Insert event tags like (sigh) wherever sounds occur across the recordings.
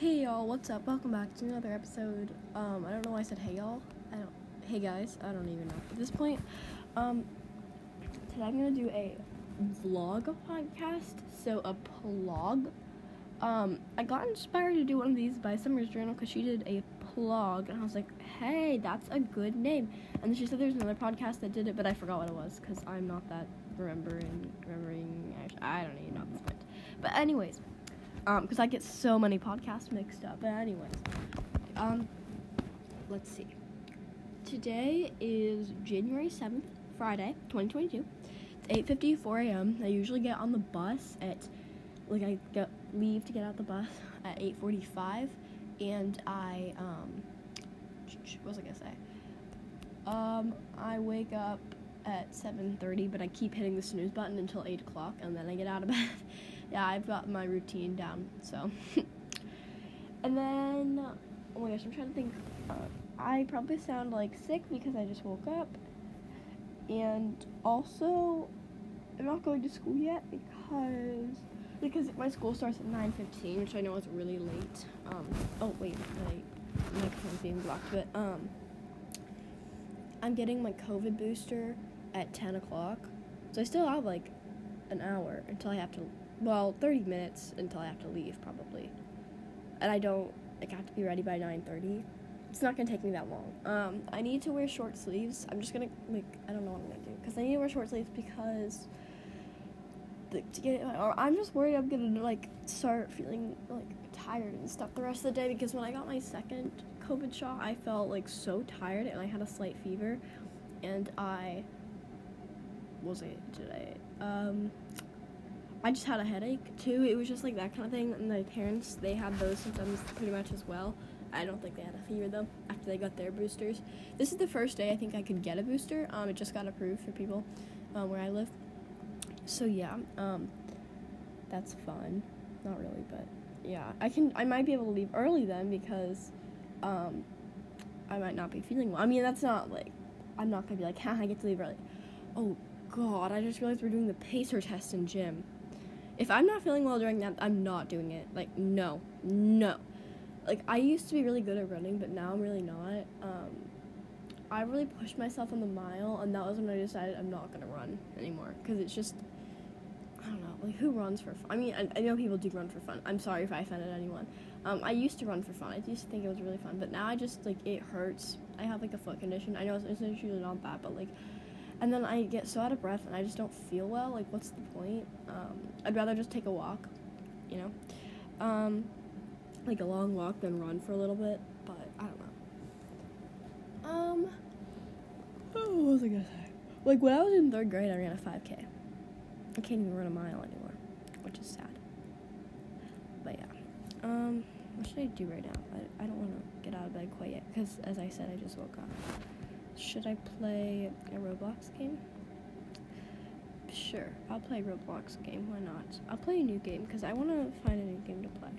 Hey y'all, what's up? Welcome back to another episode. Um, I don't know why I said hey y'all. I don't. Hey guys, I don't even know at this point. Um, today I'm gonna do a vlog podcast, so a plog. Um, I got inspired to do one of these by Summer's Journal because she did a plog, and I was like, hey, that's a good name. And then she said there's another podcast that did it, but I forgot what it was because I'm not that remembering. Remembering, I don't even know at this point. But anyways um because i get so many podcasts mixed up but anyways. Um let's see. Today is january 7th friday 2022 it's 8.54 a.m i usually get on the bus at like i get leave to get out the bus (laughs) at 8.45 and i um (tsk) what was i gonna say? Um i wake up at 7.30 but i keep hitting the snooze button until 8 o'clock and then i get out of bed (laughs) yeah, I've got my routine down. So, (laughs) and then, oh my gosh, I'm trying to think. Uh, I probably sound like sick because I just woke up, and also, I'm not going to school yet because because my school starts at 9:15, which I know is really late. Um, oh wait, my microphone's being blocked, but um, I'm getting my COVID booster at 10 o'clock, so I still have like an hour until I have to well, 30 minutes until I have to leave probably. And I don't like I have to be ready by 9:30. It's not going to take me that long. Um, I need to wear short sleeves. I'm just going to like I don't know what I'm going to do cuz I need to wear short sleeves because the, to get or I'm just worried I'm going to like start feeling like tired and stuff the rest of the day because when I got my second COVID shot, I felt like so tired and I had a slight fever and I was it today? Um I just had a headache too. It was just like that kind of thing. And my parents, they had those symptoms pretty much as well. I don't think they had a fever though after they got their boosters. This is the first day I think I could get a booster. Um, it just got approved for people um, where I live. So yeah, um, that's fun. Not really, but yeah, I can. I might be able to leave early then because um, I might not be feeling well. I mean, that's not like I'm not gonna be like, ha, I get to leave early. Oh God, I just realized we're doing the pacer test in gym. If I'm not feeling well during that, I'm not doing it. Like, no, no. Like, I used to be really good at running, but now I'm really not. Um, I really pushed myself on the mile, and that was when I decided I'm not gonna run anymore because it's just I don't know, like who runs for fun? I mean, I, I, know people do run for fun. I'm sorry if I offended anyone. Um, I used to run for fun. I used to think it was really fun, but now I just like it hurts. I have like a foot condition. I know it's, it's usually not bad, but like and then I get so out of breath and I just don't feel well. Like, what's the point? Um, I'd rather just take a walk, you know, um, like a long walk than run for a little bit. But I don't know. Um, oh, what was I gonna say? Like when I was in third grade, I ran a 5K. I can't even run a mile anymore, which is sad. But yeah, um, what should I do right now? I, I don't want to get out of bed quite yet because, as I said, I just woke up. Should I play a Roblox game? Sure, I'll play Roblox game. Why not? I'll play a new game because I want to find a new game to play.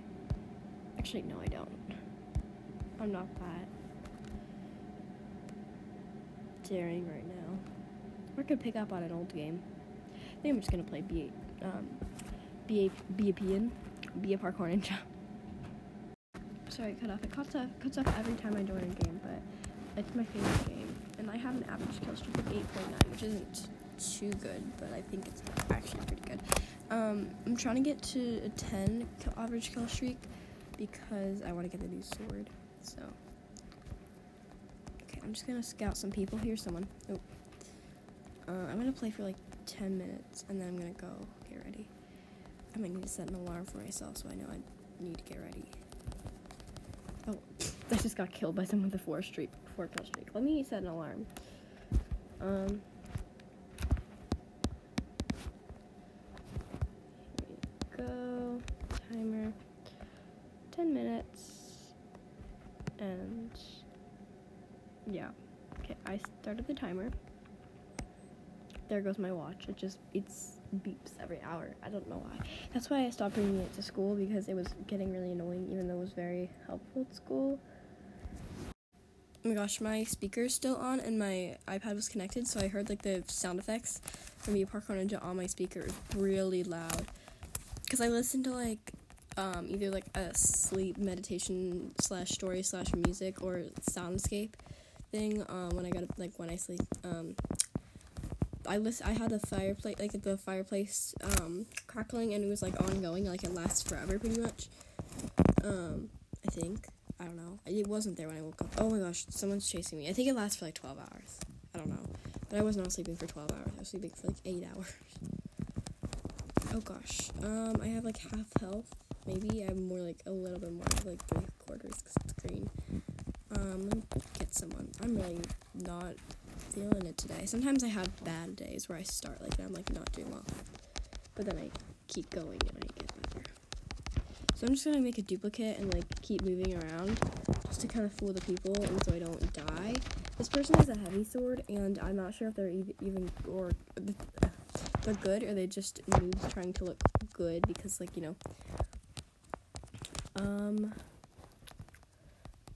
Actually, no, I don't. I'm not that daring right now. I could pick up on an old game. I think I'm just gonna play B um B Be a parkour ninja. (laughs) Sorry, cut off. It cuts off cuts off every time I join a game, but it's my favorite game and I have an average kill streak of 8.9, which isn't too good, but I think it's actually pretty good. Um, I'm trying to get to a 10 kill, average kill streak because I want to get the new sword. So, okay, I'm just gonna scout some people. Here's someone. Oh, uh, I'm gonna play for like 10 minutes, and then I'm gonna go get ready. I might need to set an alarm for myself so I know I need to get ready. Oh, (laughs) I just got killed by someone with a four streak, Let me set an alarm. Um. go. Timer. Ten minutes. And yeah. Okay, I started the timer. There goes my watch. It just it's beeps every hour. I don't know why. That's why I stopped bringing it to school because it was getting really annoying, even though it was very helpful at school. Oh my gosh, my speaker's still on and my iPad was connected, so I heard like the sound effects from a Parkour Ninja on my speaker. Really loud. Because I listened to like um, either like a sleep meditation slash story slash music or soundscape thing um, when I got like when I sleep. Um, I list I had a fireplace like the fireplace um, crackling and it was like ongoing like it lasts forever pretty much. Um, I think I don't know. It wasn't there when I woke up. Oh my gosh, someone's chasing me. I think it lasts for like twelve hours. I don't know, but I was not sleeping for twelve hours. I was sleeping for like eight hours. (laughs) Oh gosh. Um, I have like half health. Maybe I'm more like a little bit more like three quarters screen. Um, let me get someone. I'm really not feeling it today. Sometimes I have bad days where I start like I'm like not doing well, but then I keep going and I get. So I'm just gonna make a duplicate and like keep moving around just to kind of fool the people and so I don't die. This person has a heavy sword and I'm not sure if they're even or they're good or they just noobs trying to look good because like you know um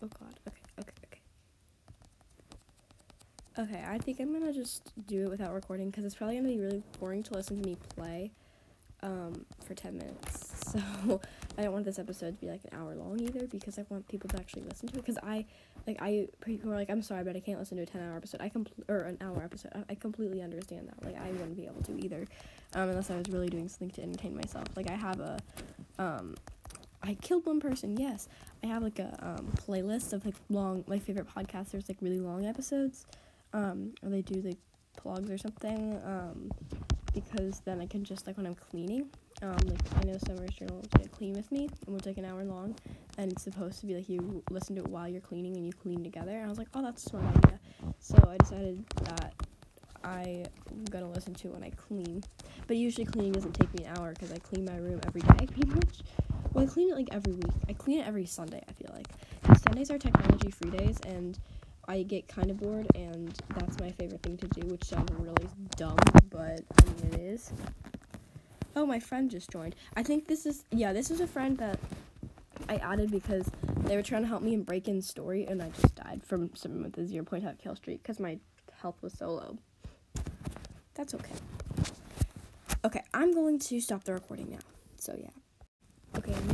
oh god okay okay okay okay i think i'm gonna just do it without recording because it's probably gonna be really boring to listen to me play um for 10 minutes (laughs) so I don't want this episode to be like an hour long either because I want people to actually listen to it. Because I, like, I people are like, I'm sorry, but I can't listen to a ten hour episode. I compl- or an hour episode. I, I completely understand that. Like, I wouldn't be able to either, um, unless I was really doing something to entertain myself. Like, I have a, um, I killed one person. Yes, I have like a um playlist of like long my favorite podcasters like really long episodes, um, or they do like blogs or something. Um, because then I can just like when I'm cleaning um, like I know Summer's Journal did clean with me, and was like an hour long, and it's supposed to be like you listen to it while you're cleaning and you clean together. And I was like, oh, that's a smart idea. So I decided that I'm gonna listen to it when I clean. But usually cleaning doesn't take me an hour because I clean my room every day, (laughs) pretty much. Well, I clean it like every week. I clean it every Sunday. I feel like Sundays are technology free days, and I get kind of bored, and that's my favorite thing to do, which sounds really dumb, but I mean it is. Oh, my friend just joined. I think this is yeah, this is a friend that I added because they were trying to help me in break-in story, and I just died from some with the 0.5 kill streak because my health was so low. That's okay. Okay, I'm going to stop the recording now. So yeah. Okay, I'm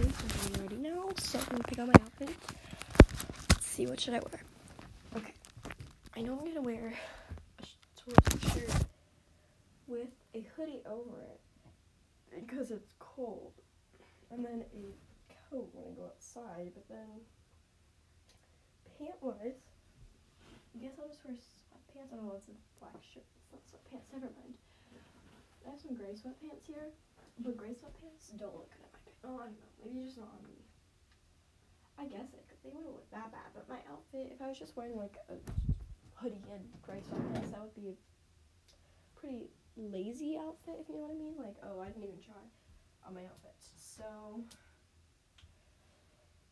ready now, so I'm gonna pick out my outfit. Let's see, what should I wear? Okay, I know I'm gonna wear a shirt with a hoodie over it because it's cold. And then a coat when I go outside, but then pant wise, I guess I'll just wear sweatpants. I don't know, it's a black shirt. It's not sweatpants, never mind. I have some gray sweatpants here, but gray sweatpants don't look good at my pants. Oh, I don't know. Maybe just not on me. I guess it, they wouldn't look that bad, but my outfit, if I was just wearing like a hoodie and gray sweatpants, that would be pretty lazy outfit, if you know what I mean. Like, oh, I didn't even try on my outfits. So,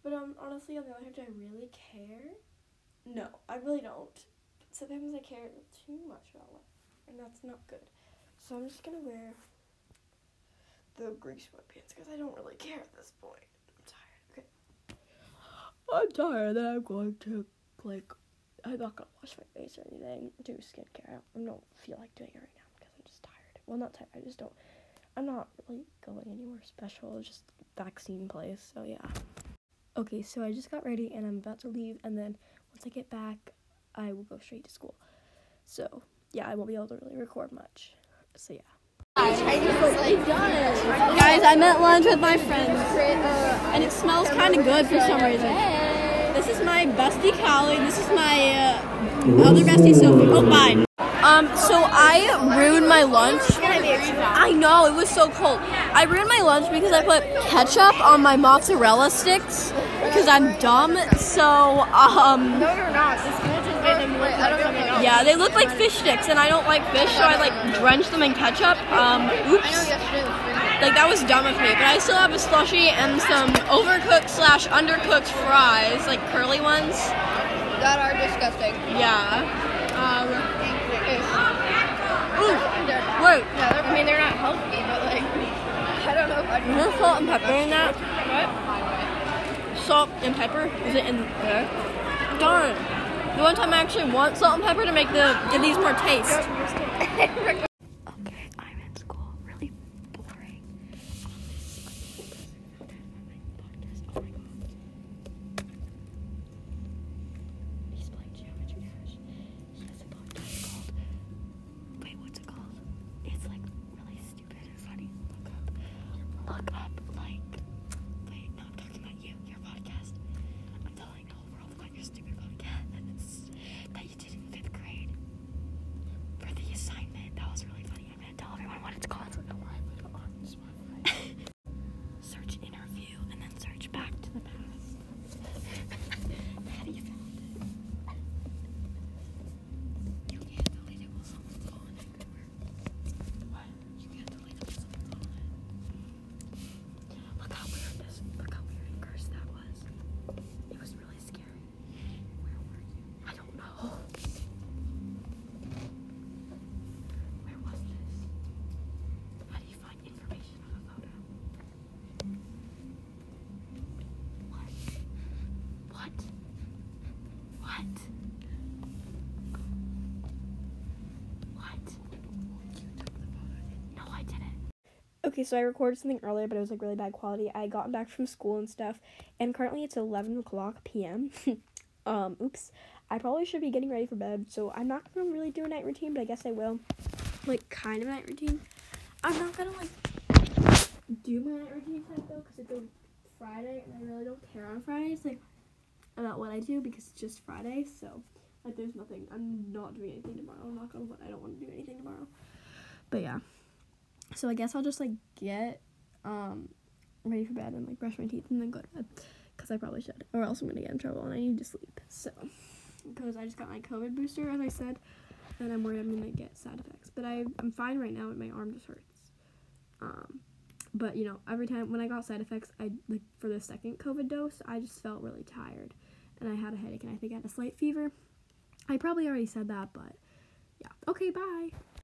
but um, honestly, on the other hand, do I really care? No, I really don't. Sometimes I care too much about life, and that's not good. So I'm just gonna wear the gray sweatpants because I don't really care at this point. I'm tired. Okay. I'm tired. Then I'm going to like. I'm not gonna wash my face or anything. Do skincare. I don't feel like doing it right now. Well, not tired. I just don't. I'm not really going anywhere special. Just vaccine place. So yeah. Okay, so I just got ready and I'm about to leave. And then once I get back, I will go straight to school. So yeah, I won't be able to really record much. So yeah. Guys, I'm at lunch with my friends, and it smells kind of good for some reason. This is my bestie Callie. This is my uh, other bestie Sophie. Oh, bye. Um, so I my lunch. I know, it was so cold. I ruined my lunch because I put ketchup on my mozzarella sticks because I'm dumb. So, um. No, you're not. This just made them look like Yeah, they look like fish sticks, and I don't like fish, so I like drench them in ketchup. Um, oops. Like that was dumb of me, but I still have a slushy and some overcooked slash undercooked fries, like curly ones. That are disgusting. Yeah. Um, Wait. Yeah, I mean, they're not healthy, but like, I don't know if I'd. Is there salt and pepper in that? What? Salt and pepper? Is it in there? Darn. The one time I actually want salt and pepper to make the give these more taste. (laughs) okay, I'm in school. Really boring. What? What? No, I didn't. Okay, so I recorded something earlier, but it was like really bad quality. I got back from school and stuff, and currently it's 11 o'clock p.m. (laughs) um, oops. I probably should be getting ready for bed, so I'm not gonna really do a night routine, but I guess I will. Like, kind of night routine. I'm not gonna, like, do my night routine type though, because it's a Friday, and I really don't care on Fridays, like, about what I do, because it's just Friday, so, like, there's nothing. I'm not doing anything tomorrow. I'm not gonna, I don't want to do anything tomorrow. But yeah. So I guess I'll just like get um ready for bed and like brush my teeth and then go to bed because I probably should, or else I'm gonna get in trouble and I need to sleep. So because I just got my COVID booster, as I said, and I'm worried I'm gonna get side effects. But I I'm fine right now, my arm just hurts. Um, but you know, every time when I got side effects, I like for the second COVID dose, I just felt really tired, and I had a headache, and I think I had a slight fever. I probably already said that, but yeah. Okay, bye.